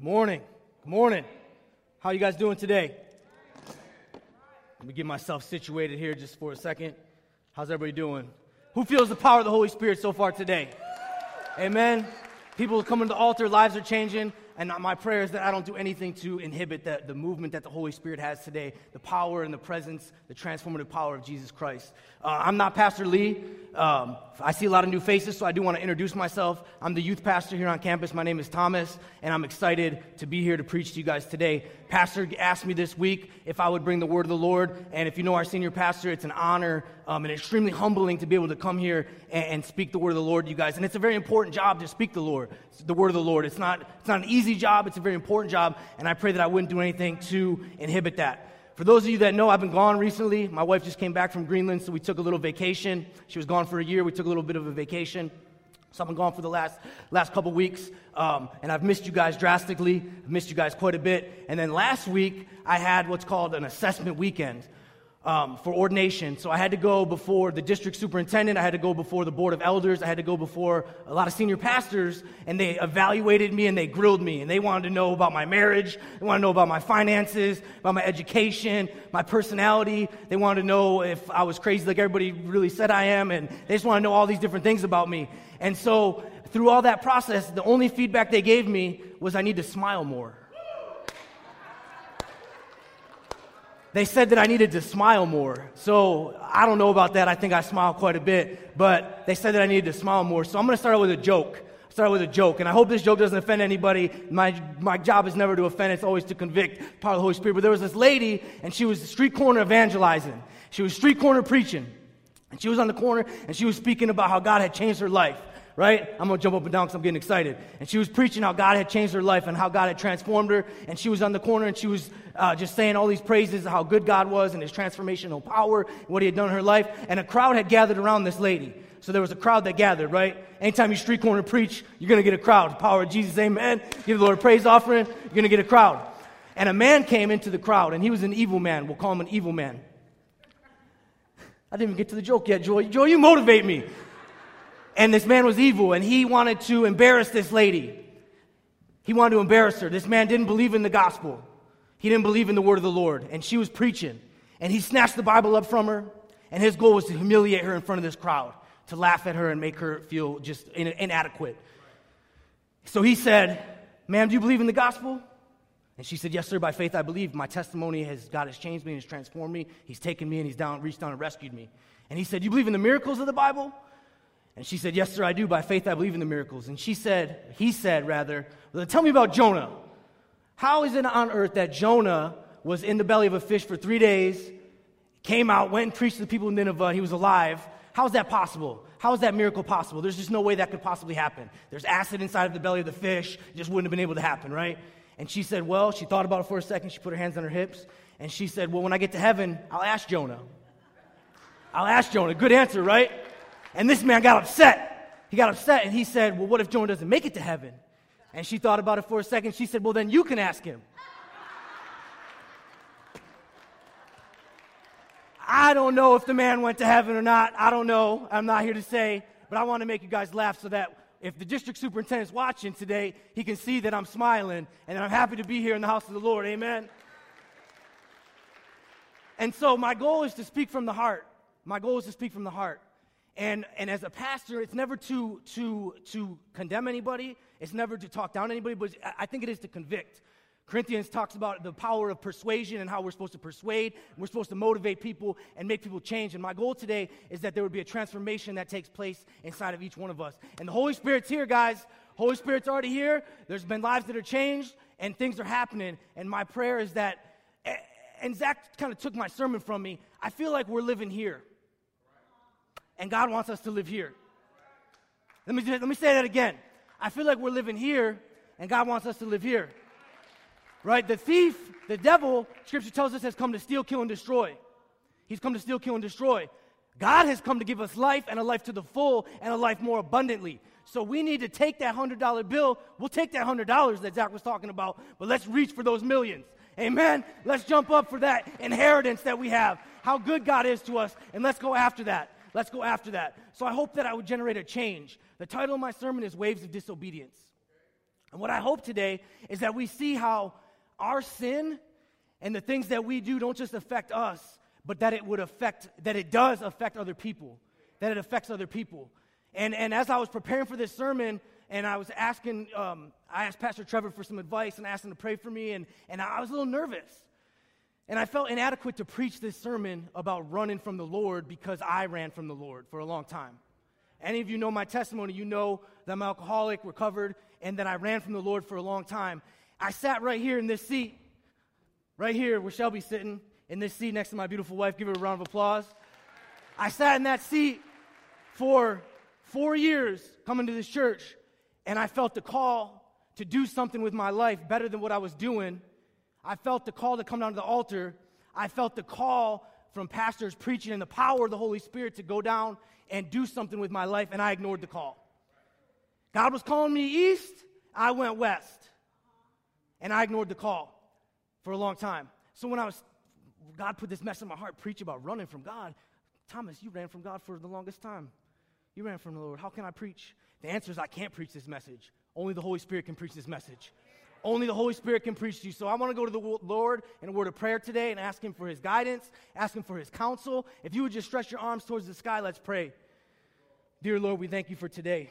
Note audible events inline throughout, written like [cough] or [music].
Good morning. Good morning. How you guys doing today? Let me get myself situated here just for a second. How's everybody doing? Who feels the power of the Holy Spirit so far today? Amen. People are coming to the altar, lives are changing. And my prayer is that I don't do anything to inhibit the, the movement that the Holy Spirit has today, the power and the presence, the transformative power of Jesus Christ. Uh, I'm not Pastor Lee. Um, I see a lot of new faces, so I do want to introduce myself. I'm the youth pastor here on campus. My name is Thomas, and I'm excited to be here to preach to you guys today. Pastor asked me this week if I would bring the word of the Lord, and if you know our senior pastor, it's an honor um, and extremely humbling to be able to come here and, and, speak the word of the Lord to you guys. And it's a very important job to speak the Lord, the word of the Lord. It's not, it's not an easy job, it's a very important job, and I pray that I wouldn't do anything to inhibit that. For those of you that know, I've been gone recently. My wife just came back from Greenland, so we took a little vacation. She was gone for a year. We took a little bit of a vacation. So I've been gone for the last, last couple weeks, um, and I've missed you guys drastically. I've missed you guys quite a bit. And then last week, I had what's called an assessment weekend um, for ordination. So I had to go before the district superintendent, I had to go before the board of elders, I had to go before a lot of senior pastors, and they evaluated me and they grilled me. And they wanted to know about my marriage, they wanted to know about my finances, about my education, my personality. They wanted to know if I was crazy like everybody really said I am, and they just want to know all these different things about me. And so through all that process, the only feedback they gave me was I need to smile more. they said that I needed to smile more. So I don't know about that. I think I smile quite a bit, but they said that I needed to smile more. So I'm going to start with a joke. Start with a joke, and I hope this joke doesn't offend anybody. My, my job is never to offend, it's always to convict part of the Holy Spirit. But there was this lady, and she was street corner evangelizing. She was street corner preaching. And she was on the corner, and she was speaking about how God had changed her life right? I'm gonna jump up and down because I'm getting excited. And she was preaching how God had changed her life and how God had transformed her. And she was on the corner and she was uh, just saying all these praises how good God was and his transformational power and what he had done in her life. And a crowd had gathered around this lady. So there was a crowd that gathered, right? Anytime you street corner preach, you're gonna get a crowd. Power of Jesus, amen. Give the Lord a praise offering, you're gonna get a crowd. And a man came into the crowd, and he was an evil man. We'll call him an evil man. I didn't even get to the joke yet, Joy. Joy, you motivate me. And this man was evil, and he wanted to embarrass this lady. He wanted to embarrass her. This man didn't believe in the gospel, he didn't believe in the word of the Lord. And she was preaching. And he snatched the Bible up from her, and his goal was to humiliate her in front of this crowd, to laugh at her and make her feel just inadequate. So he said, Ma'am, do you believe in the gospel? And she said, Yes, sir, by faith I believe. My testimony has, God has changed me and has transformed me. He's taken me and he's down, reached down and rescued me. And he said, You believe in the miracles of the Bible? And she said, Yes, sir, I do. By faith, I believe in the miracles. And she said, He said, rather, Tell me about Jonah. How is it on earth that Jonah was in the belly of a fish for three days, came out, went and preached to the people in Nineveh, he was alive? How is that possible? How is that miracle possible? There's just no way that could possibly happen. There's acid inside of the belly of the fish. It just wouldn't have been able to happen, right? And she said, Well, she thought about it for a second. She put her hands on her hips. And she said, Well, when I get to heaven, I'll ask Jonah. I'll ask Jonah. Good answer, right? And this man got upset. He got upset and he said, Well, what if Jonah doesn't make it to heaven? And she thought about it for a second. She said, Well, then you can ask him. I don't know if the man went to heaven or not. I don't know. I'm not here to say, but I want to make you guys laugh so that if the district superintendent's watching today, he can see that I'm smiling and I'm happy to be here in the house of the Lord. Amen. And so my goal is to speak from the heart. My goal is to speak from the heart. And, and as a pastor, it's never to, to, to condemn anybody, it's never to talk down anybody, but I think it is to convict. Corinthians talks about the power of persuasion and how we're supposed to persuade, we're supposed to motivate people and make people change. And my goal today is that there would be a transformation that takes place inside of each one of us. And the Holy Spirit's here, guys. Holy Spirit's already here. There's been lives that are changed and things are happening. And my prayer is that, and Zach kind of took my sermon from me. I feel like we're living here and God wants us to live here. Let me, let me say that again. I feel like we're living here, and God wants us to live here. Right? The thief, the devil, scripture tells us, has come to steal, kill, and destroy. He's come to steal, kill, and destroy. God has come to give us life and a life to the full and a life more abundantly. So we need to take that $100 bill. We'll take that $100 that Zach was talking about, but let's reach for those millions. Amen. Let's jump up for that inheritance that we have, how good God is to us, and let's go after that. Let's go after that. So I hope that I would generate a change. The title of my sermon is Waves of Disobedience. And what I hope today is that we see how our sin and the things that we do don't just affect us, but that it would affect, that it does affect other people, that it affects other people. And, and as I was preparing for this sermon, and I was asking, um, I asked Pastor Trevor for some advice and asked him to pray for me, and, and I was a little nervous. And I felt inadequate to preach this sermon about running from the Lord because I ran from the Lord for a long time. Any of you know my testimony, you know that I'm alcoholic, recovered, and that I ran from the Lord for a long time. I sat right here in this seat, right here where Shelby's sitting, in this seat next to my beautiful wife. Give her a round of applause. I sat in that seat for four years coming to this church, and I felt the call to do something with my life better than what I was doing. I felt the call to come down to the altar. I felt the call from pastors preaching and the power of the Holy Spirit to go down and do something with my life, and I ignored the call. God was calling me east, I went west. And I ignored the call for a long time. So when I was, God put this mess in my heart, preach about running from God. Thomas, you ran from God for the longest time. You ran from the Lord. How can I preach? The answer is I can't preach this message. Only the Holy Spirit can preach this message. Only the Holy Spirit can preach to you. So I want to go to the Lord in a word of prayer today and ask Him for His guidance, ask Him for His counsel. If you would just stretch your arms towards the sky, let's pray. Dear Lord, we thank you for today.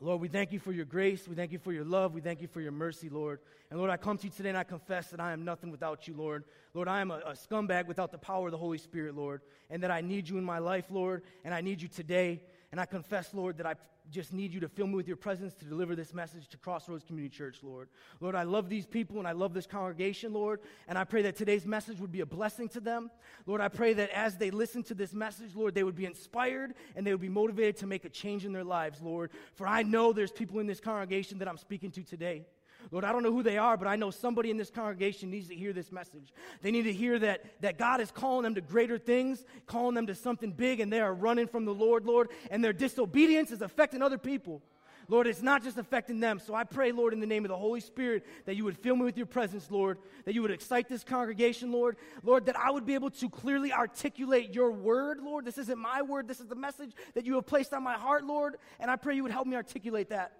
Lord, we thank you for your grace. We thank you for your love. We thank you for your mercy, Lord. And Lord, I come to you today and I confess that I am nothing without you, Lord. Lord, I am a, a, scumbag without the power of the Holy Spirit, Lord. And that I need you in my life, Lord. And I need you today. And I confess, Lord, that I just need you to fill me with your presence to deliver this message to Crossroads Community Church, Lord. Lord, I love these people and I love this congregation, Lord, and I pray that today's message would be a blessing to them. Lord, I pray that as they listen to this message, Lord, they would be inspired and they would be motivated to make a change in their lives, Lord. For I know there's people in this congregation that I'm speaking to today. Lord, I don't know who they are, but I know somebody in this congregation needs to hear this message. They need to hear that, that God is calling them to greater things, calling them to something big, and they are running from the Lord, Lord, and their disobedience is affecting other people. Lord, it's not just affecting them. So I pray, Lord, in the name of the Holy Spirit, that you would fill me with your presence, Lord, that you would excite this congregation, Lord, Lord, that I would be able to clearly articulate your word, Lord. This isn't my word, this is the message that you have placed on my heart, Lord, and I pray you would help me articulate that.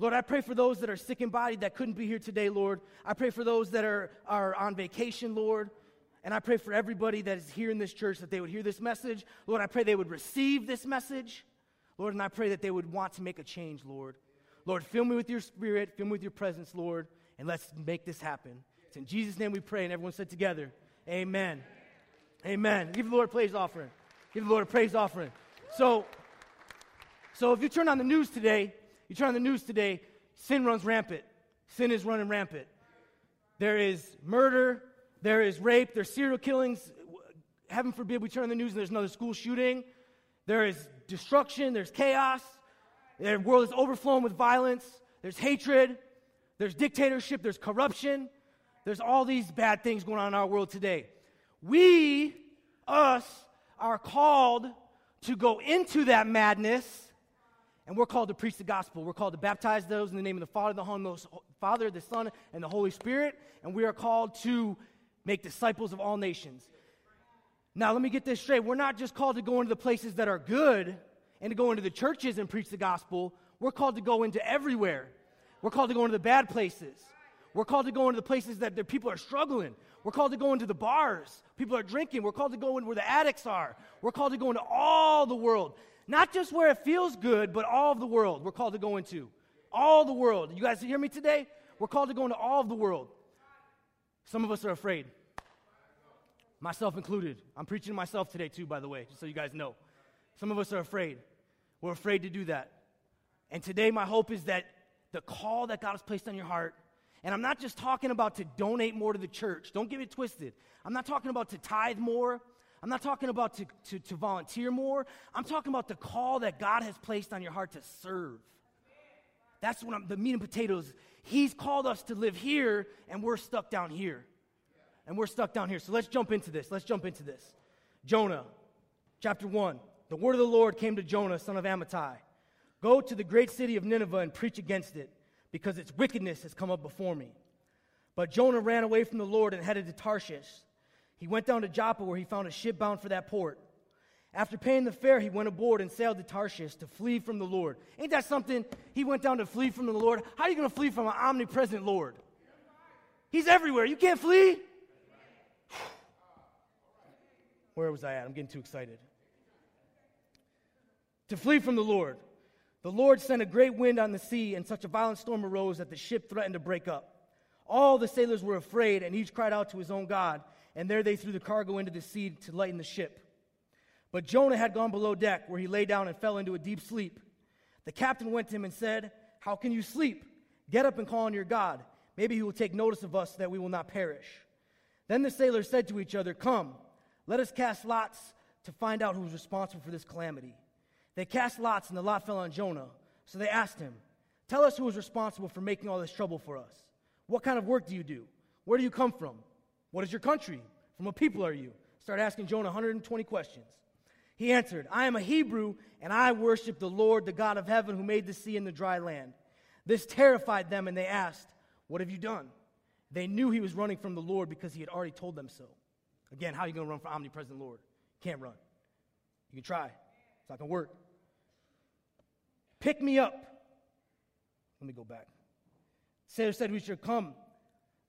Lord, I pray for those that are sick in body that couldn't be here today, Lord. I pray for those that are, are on vacation, Lord. And I pray for everybody that is here in this church that they would hear this message. Lord, I pray they would receive this message. Lord, and I pray that they would want to make a change, Lord. Lord, fill me with your spirit, fill me with your presence, Lord, and let's make this happen. It's in Jesus' name we pray, and everyone said together, Amen. Amen. Give the Lord a praise offering. Give the Lord a praise offering. So, so if you turn on the news today, you turn on the news today, sin runs rampant. Sin is running rampant. There is murder, there is rape, there's serial killings. Heaven forbid we turn on the news and there's another school shooting. There is destruction, there's chaos. The world is overflowing with violence. There's hatred, there's dictatorship, there's corruption. There's all these bad things going on in our world today. We, us, are called to go into that madness and we're called to preach the gospel. We're called to baptize those in the name of the Father, the Holy Father, the Son, and the Holy Spirit. And we are called to make disciples of all nations. Now, let me get this straight. We're not just called to go into the places that are good and to go into the churches and preach the gospel. We're called to go into everywhere. We're called to go into the bad places. We're called to go into the places that the people are struggling. We're called to go into the bars. People are drinking. We're called to go in where the addicts are. We're called to go into all the world. Not just where it feels good, but all of the world we're called to go into. All the world. You guys hear me today? We're called to go into all of the world. Some of us are afraid, myself included. I'm preaching to myself today, too, by the way, just so you guys know. Some of us are afraid. We're afraid to do that. And today, my hope is that the call that God has placed on your heart, and I'm not just talking about to donate more to the church, don't get it twisted. I'm not talking about to tithe more. I'm not talking about to, to, to volunteer more. I'm talking about the call that God has placed on your heart to serve. That's what I'm, the meat and potatoes. He's called us to live here, and we're stuck down here. And we're stuck down here. So let's jump into this. Let's jump into this. Jonah, chapter 1. The word of the Lord came to Jonah, son of Amittai Go to the great city of Nineveh and preach against it, because its wickedness has come up before me. But Jonah ran away from the Lord and headed to Tarshish. He went down to Joppa where he found a ship bound for that port. After paying the fare, he went aboard and sailed to Tarshish to flee from the Lord. Ain't that something? He went down to flee from the Lord. How are you going to flee from an omnipresent Lord? He's everywhere. You can't flee. [sighs] Where was I at? I'm getting too excited. To flee from the Lord. The Lord sent a great wind on the sea, and such a violent storm arose that the ship threatened to break up. All the sailors were afraid, and each cried out to his own God, and there they threw the cargo into the sea to lighten the ship. But Jonah had gone below deck, where he lay down and fell into a deep sleep. The captain went to him and said, How can you sleep? Get up and call on your God. Maybe he will take notice of us that we will not perish. Then the sailors said to each other, Come, let us cast lots to find out who is responsible for this calamity. They cast lots, and the lot fell on Jonah. So they asked him, Tell us who is responsible for making all this trouble for us. What kind of work do you do? Where do you come from? What is your country? From what people are you? Start asking Jonah 120 questions. He answered, I am a Hebrew, and I worship the Lord, the God of heaven, who made the sea and the dry land. This terrified them, and they asked, What have you done? They knew he was running from the Lord because he had already told them so. Again, how are you going to run from omnipresent Lord? Can't run. You can try. It's not going to work. Pick me up. Let me go back. Sarah said, We should come.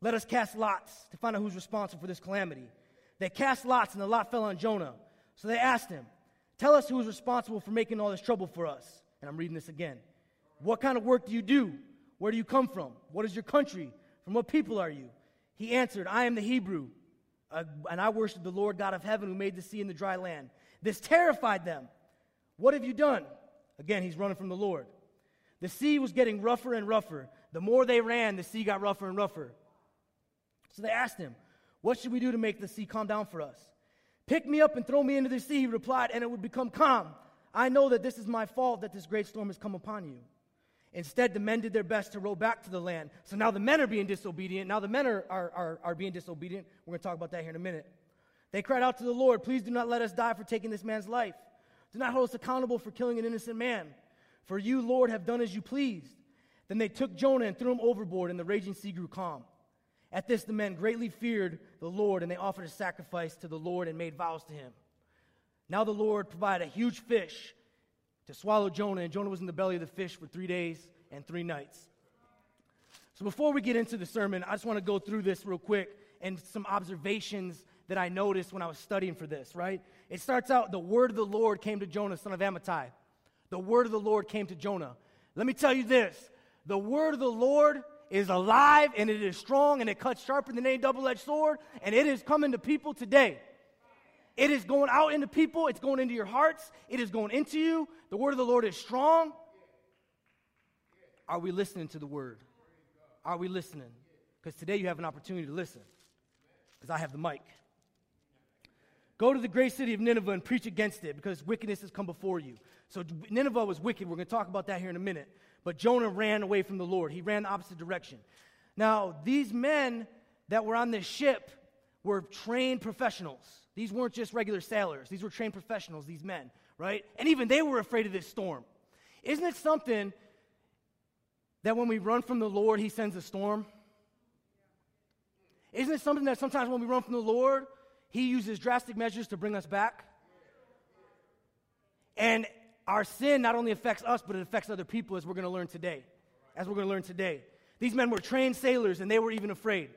Let us cast lots to find out who's responsible for this calamity. They cast lots, and the lot fell on Jonah. So they asked him, Tell us who is responsible for making all this trouble for us. And I'm reading this again. What kind of work do you do? Where do you come from? What is your country? From what people are you? He answered, I am the Hebrew, and I worship the Lord God of heaven who made the sea and the dry land. This terrified them. What have you done? Again, he's running from the Lord. The sea was getting rougher and rougher. The more they ran, the sea got rougher and rougher. So they asked him, What should we do to make the sea calm down for us? Pick me up and throw me into the sea, he replied, and it would become calm. I know that this is my fault that this great storm has come upon you. Instead, the men did their best to row back to the land. So now the men are being disobedient. Now the men are, are, are, are being disobedient. We're going to talk about that here in a minute. They cried out to the Lord, Please do not let us die for taking this man's life. Do not hold us accountable for killing an innocent man. For you, Lord, have done as you pleased. Then they took Jonah and threw him overboard, and the raging sea grew calm. At this, the men greatly feared the Lord, and they offered a sacrifice to the Lord and made vows to him. Now the Lord provided a huge fish to swallow Jonah, and Jonah was in the belly of the fish for three days and three nights. So before we get into the sermon, I just want to go through this real quick and some observations that I noticed when I was studying for this, right? It starts out the word of the Lord came to Jonah, son of Amittai. The word of the Lord came to Jonah. Let me tell you this the word of the Lord is alive and it is strong and it cuts sharper than any double edged sword, and it is coming to people today. It is going out into people, it's going into your hearts, it is going into you. The word of the Lord is strong. Are we listening to the word? Are we listening? Because today you have an opportunity to listen, because I have the mic. Go to the great city of Nineveh and preach against it because wickedness has come before you. So Nineveh was wicked. We're going to talk about that here in a minute. But Jonah ran away from the Lord. He ran the opposite direction. Now, these men that were on this ship were trained professionals. These weren't just regular sailors. These were trained professionals, these men, right? And even they were afraid of this storm. Isn't it something that when we run from the Lord, He sends a storm? Isn't it something that sometimes when we run from the Lord, He uses drastic measures to bring us back? And our sin not only affects us, but it affects other people, as we're going to learn today. As we're going to learn today. These men were trained sailors, and they were even afraid.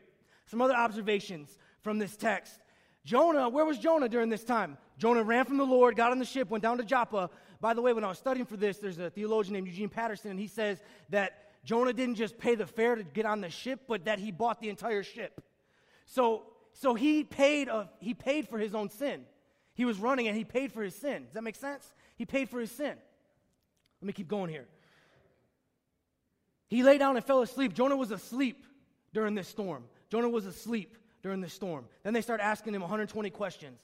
Some other observations from this text. Jonah, where was Jonah during this time? Jonah ran from the Lord, got on the ship, went down to Joppa. By the way, when I was studying for this, there's a theologian named Eugene Peterson, and he says that Jonah didn't just pay the fare to get on the ship, but that he bought the entire ship. So, so he paid a, he paid for his own sin. He was running and he paid for his sin. Does that make sense? He paid for his sin. Let me keep going here. He lay down and fell asleep. Jonah was asleep during this storm. Jonah was asleep during this storm. Then they start asking him 120 questions.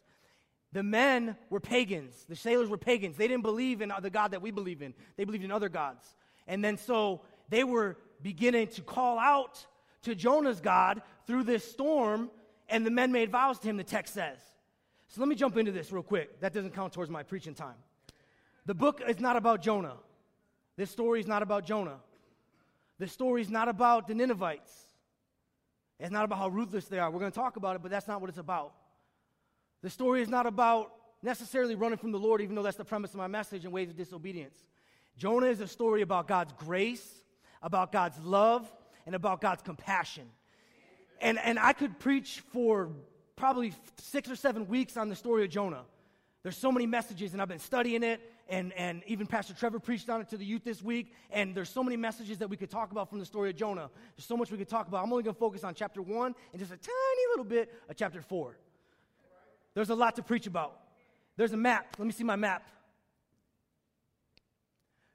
The men were pagans. The sailors were pagans. They didn't believe in the God that we believe in, they believed in other gods. And then so they were beginning to call out to Jonah's God through this storm, and the men made vows to him, the text says. So let me jump into this real quick. That doesn't count towards my preaching time. The book is not about Jonah. This story is not about Jonah. This story is not about the Ninevites. It's not about how ruthless they are. We're going to talk about it, but that's not what it's about. The story is not about necessarily running from the Lord, even though that's the premise of my message, and ways of disobedience. Jonah is a story about God's grace, about God's love, and about God's compassion. And, and I could preach for probably six or seven weeks on the story of Jonah. There's so many messages, and I've been studying it, and, and even Pastor Trevor preached on it to the youth this week, and there's so many messages that we could talk about from the story of Jonah. There's so much we could talk about. I'm only going to focus on chapter one and just a tiny little bit of chapter four. There's a lot to preach about. There's a map. Let me see my map.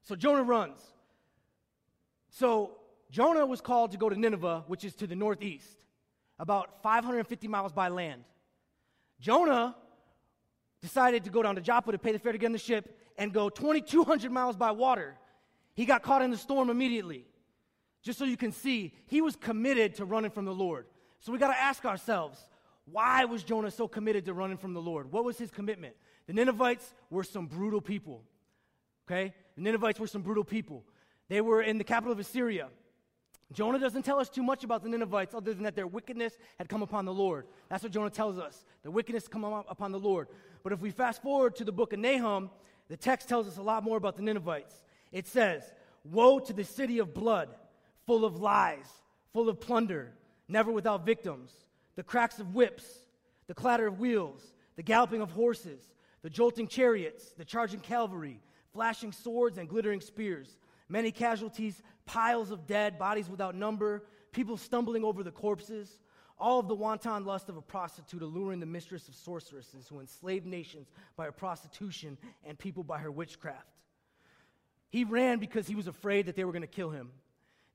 So Jonah runs. So Jonah was called to go to Nineveh, which is to the northeast, about 550 miles by land. Jonah decided to go down to Joppa to pay the fare to get on the ship and go 2,200 miles by water. He got caught in the storm immediately. Just so you can see, he was committed to running from the Lord. So we got to ask ourselves, why was Jonah so committed to running from the Lord? What was his commitment? The Ninevites were some brutal people. Okay? The Ninevites were some brutal people. They were in the capital of Assyria. Jonah doesn't tell us too much about the Ninevites other than that their wickedness had come upon the Lord. That's what Jonah tells us. The wickedness come upon the Lord. But if we fast forward to the book of Nahum, the text tells us a lot more about the Ninevites. It says, Woe to the city of blood, full of lies, full of plunder, never without victims, the cracks of whips, the clatter of wheels, the galloping of horses, the jolting chariots, the charging cavalry, flashing swords and glittering spears, many casualties, piles of dead, bodies without number, people stumbling over the corpses, all of the wanton lust of a prostitute alluring the mistress of sorceresses who enslaved nations by her prostitution and people by her witchcraft. He ran because he was afraid that they were going to kill him.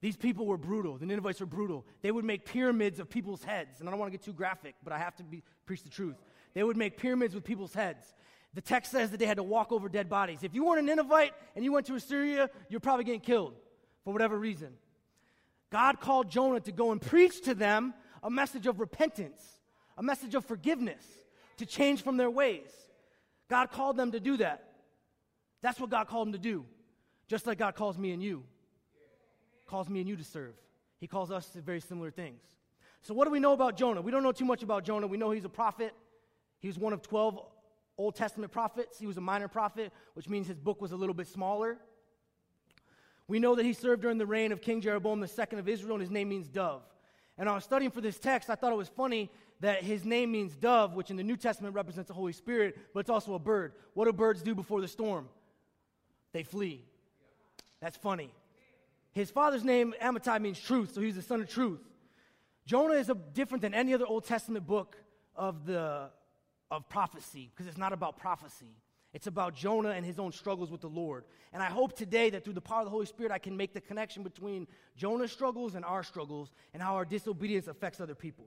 These people were brutal. The Ninevites were brutal. They would make pyramids of people's heads. And I don't want to get too graphic, but I have to be, preach the truth. They would make pyramids with people's heads. The text says that they had to walk over dead bodies. If you weren't a Ninevite and you went to Assyria, you're probably getting killed for whatever reason. God called Jonah to go and preach to them a message of repentance, a message of forgiveness, to change from their ways. God called them to do that. That's what God called them to do. Just like God calls me and you. Calls me and you to serve. He calls us to very similar things. So, what do we know about Jonah? We don't know too much about Jonah. We know he's a prophet. He was one of 12 Old Testament prophets. He was a minor prophet, which means his book was a little bit smaller. We know that he served during the reign of King Jeroboam II of Israel, and his name means dove. And I was studying for this text, I thought it was funny that his name means dove, which in the New Testament represents the Holy Spirit, but it's also a bird. What do birds do before the storm? They flee. That's funny. His father's name, Amittai, means truth, so he's the son of truth. Jonah is a, different than any other Old Testament book of, the, of prophecy because it's not about prophecy. It's about Jonah and his own struggles with the Lord. And I hope today that through the power of the Holy Spirit, I can make the connection between Jonah's struggles and our struggles and how our disobedience affects other people.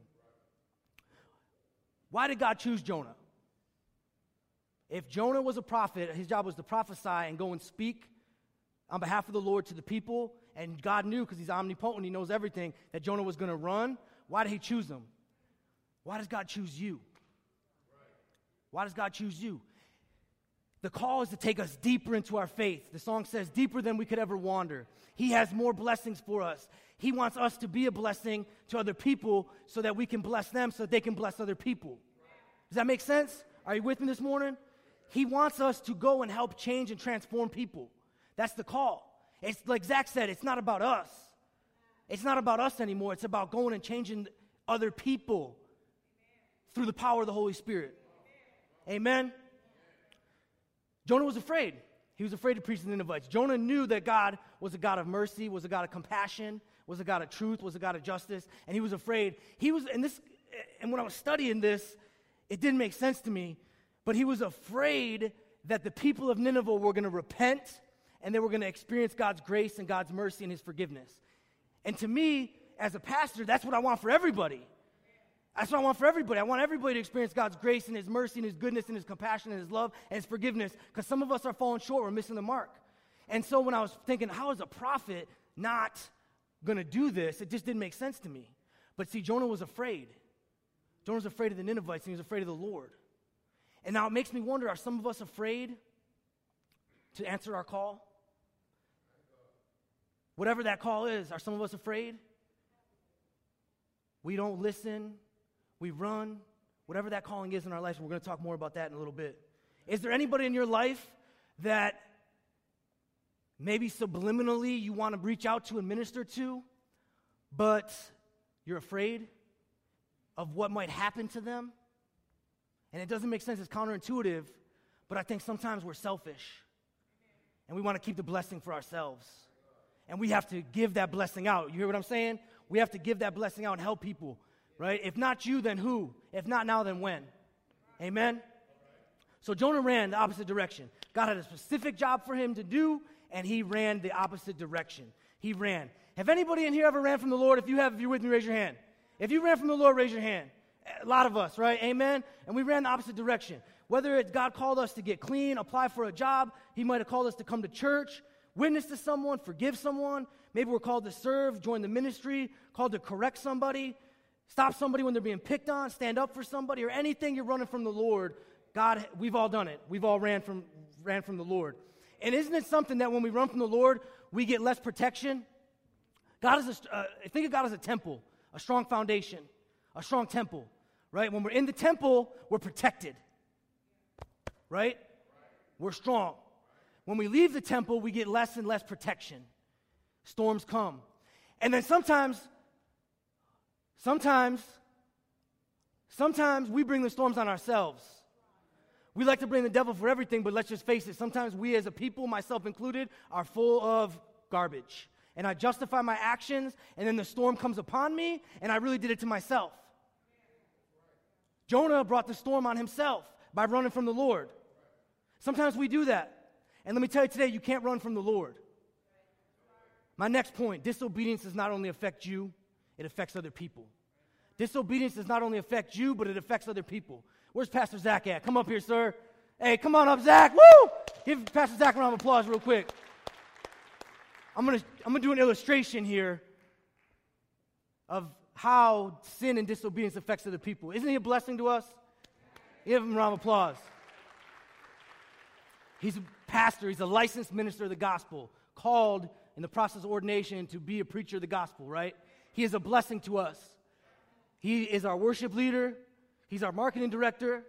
Why did God choose Jonah? If Jonah was a prophet, his job was to prophesy and go and speak on behalf of the Lord to the people, and God knew because he's omnipotent, he knows everything, that Jonah was going to run. Why did he choose him? Why does God choose you? Why does God choose you? The call is to take us deeper into our faith. The song says, deeper than we could ever wander. He has more blessings for us. He wants us to be a blessing to other people so that we can bless them so that they can bless other people. Does that make sense? Are you with me this morning? He wants us to go and help change and transform people. That's the call. It's like Zach said, it's not about us. It's not about us anymore. It's about going and changing other people through the power of the Holy Spirit. Amen. Jonah was afraid. He was afraid to preach the Ninevites. Jonah knew that God was a God of mercy, was a God of compassion, was a God of truth, was a God of justice, and he was afraid. He was, and this, and when I was studying this, it didn't make sense to me, but he was afraid that the people of Nineveh were going to repent and they were going to experience God's grace and God's mercy and his forgiveness. And to me, as a pastor, that's what I want for everybody. That's what I want for everybody. I want everybody to experience God's grace and His mercy and His goodness and His compassion and His love and His forgiveness because some of us are falling short. We're missing the mark. And so when I was thinking, how is a prophet not going to do this? It just didn't make sense to me. But see, Jonah was afraid. Jonah was afraid of the Ninevites and he was afraid of the Lord. And now it makes me wonder are some of us afraid to answer our call? Whatever that call is, are some of us afraid? We don't listen we run, whatever that calling is in our lives, we're going to talk more about that in a little bit. Is there anybody in your life that maybe subliminally you want to reach out to and minister to, but you're afraid of what might happen to them? And it doesn't make sense, it's counterintuitive, but I think sometimes we're selfish and we want to keep the blessing for ourselves. And we have to give that blessing out. You hear what I'm saying? We have to give that blessing out and help people, right? If not you, then who? If not now, then when? Amen? So Jonah ran the opposite direction. God had a specific job for him to do, and he ran the opposite direction. He ran. Have anybody in here ever ran from the Lord? If you have, if you're with me, raise your hand. If you ran from the Lord, raise your hand. A lot of us, right? Amen? And we ran the opposite direction. Whether it's God called us to get clean, apply for a job, He might have called us to come to church, witness to someone, forgive someone. Maybe we're called to serve, join the ministry, called to correct somebody, stop somebody when they're being picked on, stand up for somebody, or anything you're running from the Lord. God, we've all done it. We've all ran from, ran from the Lord. And isn't it something that when we run from the Lord, we get less protection? God is a, uh, think of God as a temple, a strong foundation, a strong temple, right? When we're in the temple, we're protected, right? We're strong. When we leave the temple, we get less and less protection. Storms come. And then sometimes, sometimes, sometimes we bring the storms on ourselves. We like to blame the devil for everything, but let's just face it. Sometimes we as a people, myself included, are full of garbage. And I justify my actions, and then the storm comes upon me, and I really did it to myself. Jonah brought the storm on himself by running from the Lord. Sometimes we do that. And let me tell you today, you can't run from the Lord. My next point disobedience does not only affect you, it affects other people. Disobedience does not only affect you, but it affects other people. Where's Pastor Zach at? Come up here, sir. Hey, come on up, Zach. Woo! Give Pastor Zach a round of applause, real quick. I'm gonna, I'm gonna do an illustration here of how sin and disobedience affects other people. Isn't he a blessing to us? Give him a round of applause. He's a pastor, he's a licensed minister of the gospel, called in the process of ordination to be a preacher of the gospel, right? He is a blessing to us. He is our worship leader, he's our marketing director,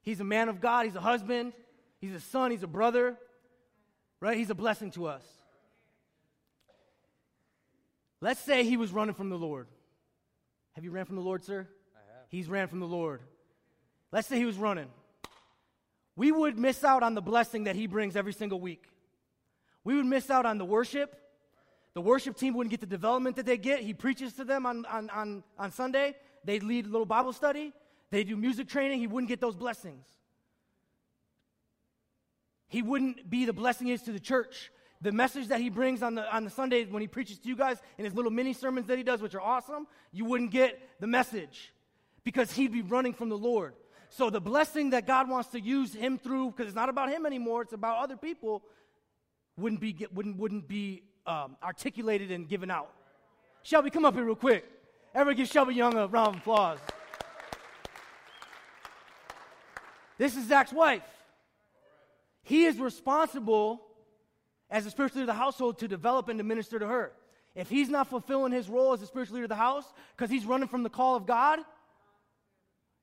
he's a man of God, he's a husband, he's a son, he's a brother, right? He's a blessing to us. Let's say he was running from the Lord. Have you ran from the Lord, sir? I have. He's ran from the Lord. Let's say he was running we would miss out on the blessing that he brings every single week. We would miss out on the worship. The worship team wouldn't get the development that they get. He preaches to them on, on, on, on Sunday. They'd lead a little Bible study. They do music training. He wouldn't get those blessings. He wouldn't be the blessing is to the church. The message that he brings on the, on the Sunday when he preaches to you guys in his little mini sermons that he does, which are awesome, you wouldn't get the message because he'd be running from the Lord. So the blessing that God wants to use him through, because it's not about him anymore, it's about other people, wouldn't be, wouldn't, wouldn't be um, articulated and given out. Shelby, come up here real quick. Everybody give Shelby Young a round of applause. This is Zach's wife. He is responsible as a spiritual leader of the household to develop and to minister to her. If he's not fulfilling his role as a spiritual leader of the house because he's running from the call of God,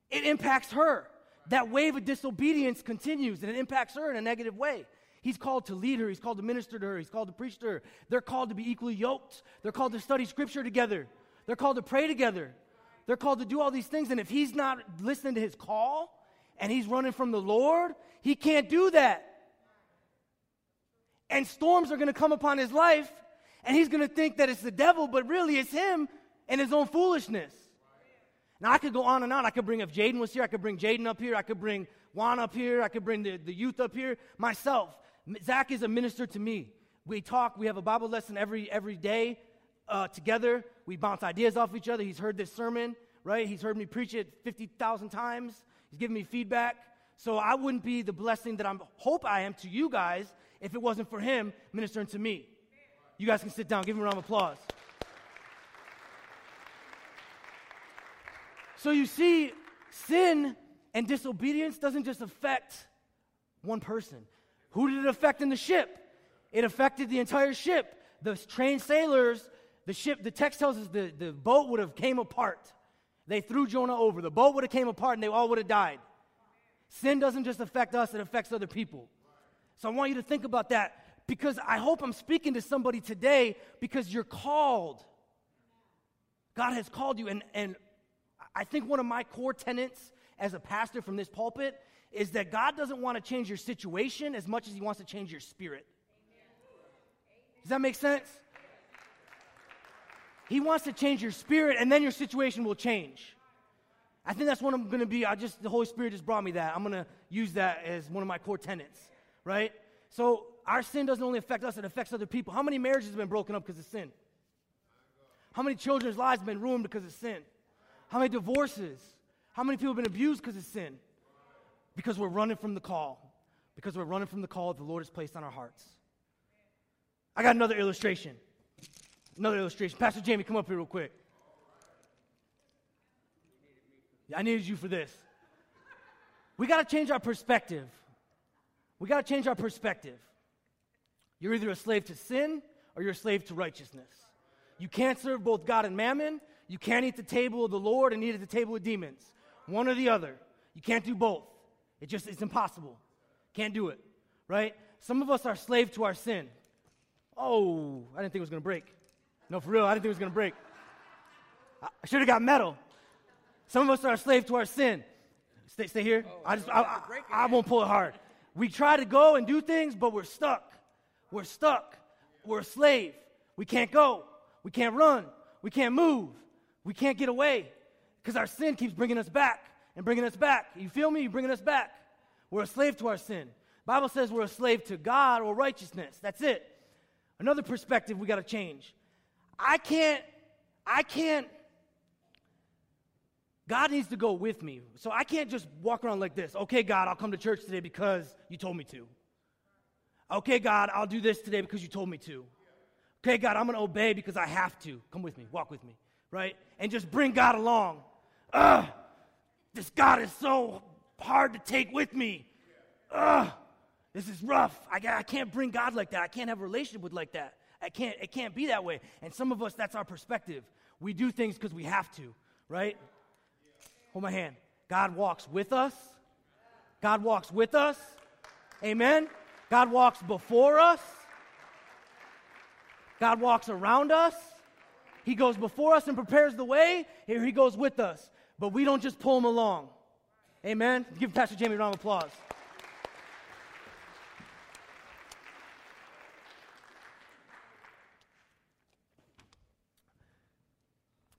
it impacts her. That wave of disobedience continues and it impacts her in a negative way. He's called to lead her, he's called to minister to her, he's called to preach to her. They're called to be equally yoked. They're called to study scripture together. They're called to pray together. They're called to do all these things. And if he's not listening to his call and he's running from the Lord, he can't do that. And storms are going to come upon his life, and he's going to think that it's the devil, but really it's him and his own foolishness. Now, I could go on and on. I could bring, if Jaden was here, I could bring Jaden up here. I could bring Juan up here. I could bring the, the youth up here. Myself. Zach is a minister to me. We talk. We have a Bible lesson every, every day uh, together. We bounce ideas off each other. He's heard this sermon, right? He's heard me preach it 50,000 times. He's given me feedback. So I wouldn't be the blessing that I hope I am to you guys if it wasn't for him ministering to me. You guys can sit down. Give him a round of applause. So you see, sin and disobedience doesn't just affect one person. Who did it affect in the ship? It affected the entire ship. The trained sailors, the ship, the text tells us the, the boat would have came apart. They threw Jonah over. The boat would have came apart and they all would have died. Sin doesn't just affect us, it affects other people. So I want you to think about that because I hope I'm speaking to somebody today because you're called. God has called you. And, and I think one of my core tenets as a pastor from this pulpit is that God doesn't want to change your situation as much as He wants to change your spirit. Does that make sense? He wants to change your spirit, and then your situation will change. I think that's what I'm going to be. I just the Holy Spirit just brought me that. I'm going to use that as one of my core tenets, right? So our sin doesn't only affect us; it affects other people. How many marriages have been broken up because of sin? How many children's lives have been ruined because of sin? How many divorces? How many people have been abused because of sin? Because we're running from the call. Because we're running from the call that the Lord has placed on our hearts. I got another illustration. Another illustration. Pastor Jamie, come up here real quick. I needed you for this. We got to change our perspective. We got to change our perspective. You're either a slave to sin or you're a slave to righteousness. You can't serve both God and mammon. You can't eat the table of the Lord and eat at the table of demons. One or the other. You can't do both. It just it's impossible. Can't do it. Right? Some of us are slave to our sin. Oh, I didn't think it was going to break. No, for real, I didn't think it was going to break. I should have got metal. Some of us are a slave to our sin. Stay, stay here. Oh, I just, I, I, I won't pull it hard. We try to go and do things, but we're stuck. We're stuck. We're a slave. We can't go. We can't run. We can't move. We can't get away because our sin keeps bringing us back and bringing us back. You feel me? You're bringing us back. We're a slave to our sin. Bible says we're a slave to God or righteousness. That's it. Another perspective we got to change. I can't, I can't, God needs to go with me. So I can't just walk around like this. Okay, God, I'll come to church today because you told me to. Okay, God, I'll do this today because you told me to. Okay, God, I'm going to obey because I have to. Come with me, walk with me, right? And just bring God along. Ugh, this God is so hard to take with me. Ugh, this is rough. I, I can't bring God like that. I can't have a relationship with like that. I can't, it can't be that way. And some of us, that's our perspective. We do things because we have to, right? Hold my hand. God walks with us. God walks with us. Amen. God walks before us. God walks around us. He goes before us and prepares the way. Here he goes with us. But we don't just pull them along. Amen. Give Pastor Jamie a round of applause.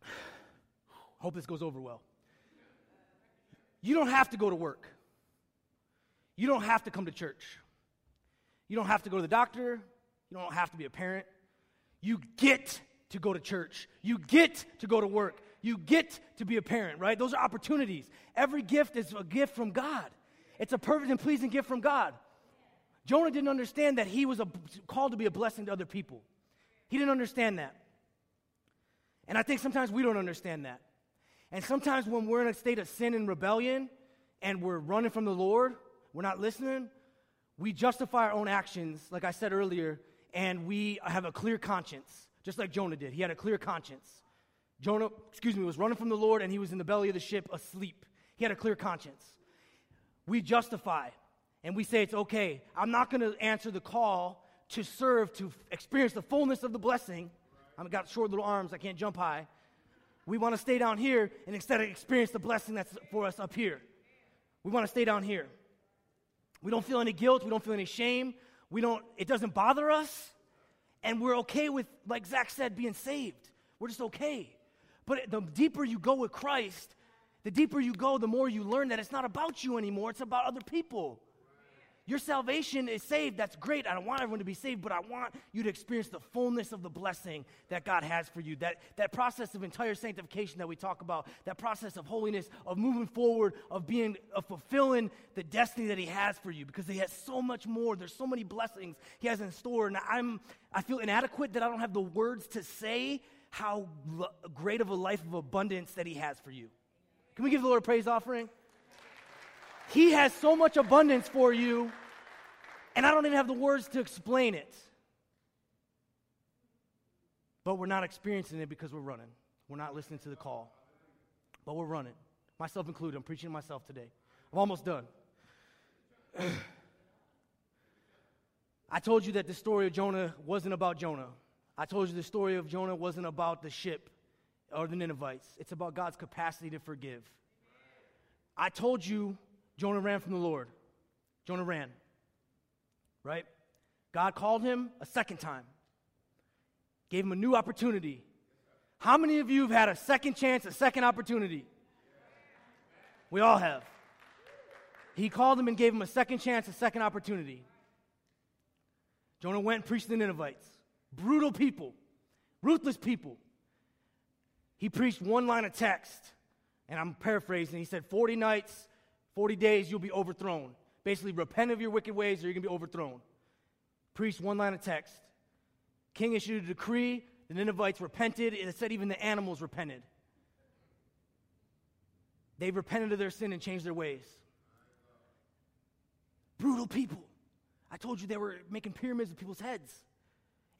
[sighs] Hope this goes over well. You don't have to go to work. You don't have to come to church. You don't have to go to the doctor. You don't have to be a parent. You get to go to church. You get to go to work. You get to be a parent, right? Those are opportunities. Every gift is a gift from God. It's a perfect and pleasing gift from God. Jonah didn't understand that he was a, called to be a blessing to other people. He didn't understand that. And I think sometimes we don't understand that. And sometimes when we're in a state of sin and rebellion and we're running from the Lord, we're not listening, we justify our own actions, like I said earlier, and we have a clear conscience, just like Jonah did. He had a clear conscience. Jonah, excuse me, was running from the Lord and he was in the belly of the ship asleep. He had a clear conscience. We justify and we say it's okay. I'm not going to answer the call to serve, to experience the fullness of the blessing. I've got short little arms, I can't jump high. We want to stay down here and instead experience the blessing that's for us up here. We want to stay down here. We don't feel any guilt, we don't feel any shame. We don't it doesn't bother us and we're okay with like Zach said being saved. We're just okay. But the deeper you go with Christ, the deeper you go, the more you learn that it's not about you anymore, it's about other people. Your salvation is saved. That's great. I don't want everyone to be saved, but I want you to experience the fullness of the blessing that God has for you. That, that process of entire sanctification that we talk about, that process of holiness, of moving forward, of being, of fulfilling the destiny that He has for you, because He has so much more. There's so many blessings He has in store. And I'm, I feel inadequate that I don't have the words to say how l- great of a life of abundance that He has for you. Can we give the Lord a praise offering? He has so much abundance for you, and I don't even have the words to explain it. But we're not experiencing it because we're running. We're not listening to the call. But we're running. Myself included. I'm preaching to myself today. I'm almost done. [sighs] I told you that the story of Jonah wasn't about Jonah. I told you the story of Jonah wasn't about the ship or the Ninevites. It's about God's capacity to forgive. I told you Jonah ran from the Lord. Jonah ran. Right? God called him a second time, gave him a new opportunity. How many of you have had a second chance, a second opportunity? We all have. He called him and gave him a second chance, a second opportunity. Jonah went and preached to the Ninevites. Brutal people, ruthless people. He preached one line of text, and I'm paraphrasing. He said, 40 nights, 40 days, you'll be overthrown. Basically, repent of your wicked ways or you're going to be overthrown. Preached one line of text. King issued a decree. The Ninevites repented. It said even the animals repented. They repented of their sin and changed their ways. Brutal people. I told you they were making pyramids of people's heads.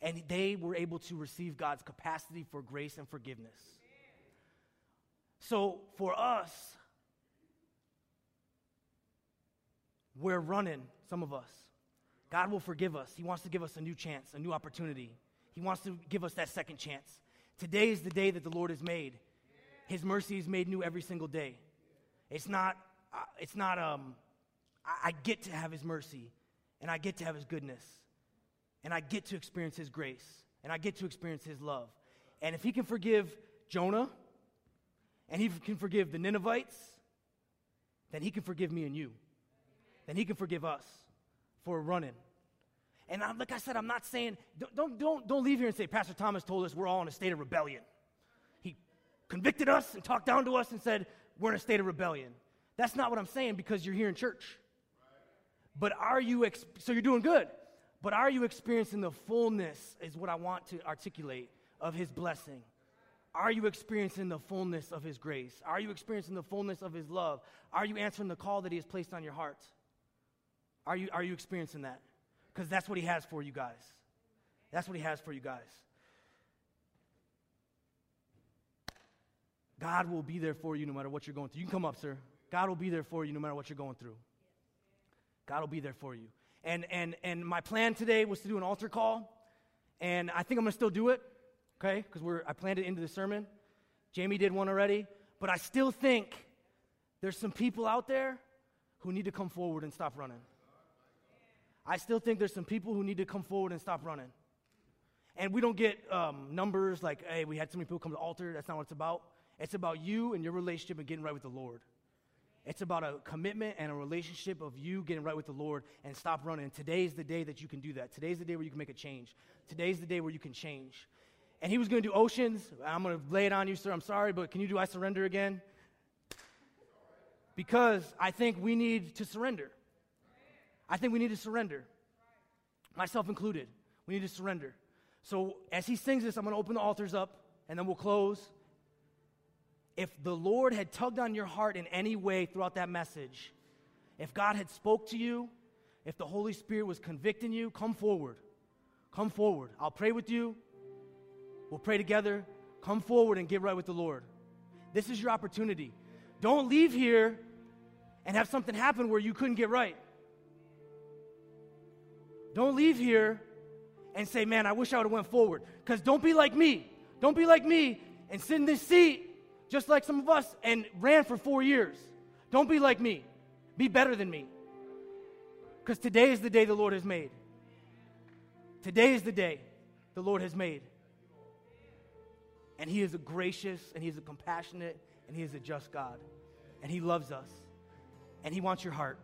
And they were able to receive God's capacity for grace and forgiveness. So for us, we're running, some of us. God will forgive us. He wants to give us a new chance, a new opportunity. He wants to give us that second chance. Today is the day that the Lord has made. His mercy is made new every single day. It's not, uh, it's not, um, I, I get to have His mercy, and I get to have His goodness, and I get to experience His grace, and I get to experience His love. And if He can forgive Jonah, and He can forgive the Ninevites, then He can forgive me and you. Then He can forgive us for running. And I'm, like I said, I'm not saying, don't, don't, don't leave here and say, Pastor Thomas told us we're all in a state of rebellion. He convicted us and talked down to us and said, we're in a state of rebellion. That's not what I'm saying because you're here in church. But are you, so you're doing good, but are you experiencing the fullness, is what I want to articulate, of His blessing? Are you experiencing the fullness of His grace? Are you experiencing the fullness of His love? Are you answering the call that He has placed on your heart? Are you, are you experiencing that? Because that's what He has for you guys. That's what He has for you guys. God will be there for you no matter what you're going through. You can come up, sir. God will be there for you no matter what you're going through. God will be there for you. And, and, and my plan today was to do an altar call, and I think I'm going to still do it, okay? Because we're I planned it into the sermon. Jamie did one already, but I still think there's some people out there who need to come forward and stop running. I still think there's some people who need to come forward and stop running. And we don't get um, numbers like, hey, we had so many people come to altar. That's not what it's about. It's about you and your relationship and getting right with the Lord. It's about a commitment and a relationship of you getting right with the Lord and stop running. Today is the day that you can do that. Today's the day where you can make a change. Today's the day where you can change. And he was going to do oceans. I'm going to lay it on you, sir. I'm sorry, but can you do I surrender again? Because I think we need to surrender. I think we need to surrender, myself included. We need to surrender. So as he sings this, I'm going to open the altars up and then we'll close if the Lord had tugged on your heart in any way throughout that message, if God had spoke to you, if the Holy Spirit was convicting you, come forward. Come forward. I'll pray with you. We'll pray together. Come forward and get right with the Lord. This is your opportunity. Don't leave here and have something happen where you couldn't get right. Don't leave here and say, man, I wish I would have went forward. Because don't be like me. Don't be like me and sit in this seat just like some of us, and ran for four years. Don't be like me. Be better than me. Because today is the day the Lord has made. Today is the day the Lord has made. And He is a gracious, and He is a compassionate, and He is a just God. And He loves us. And He wants your heart.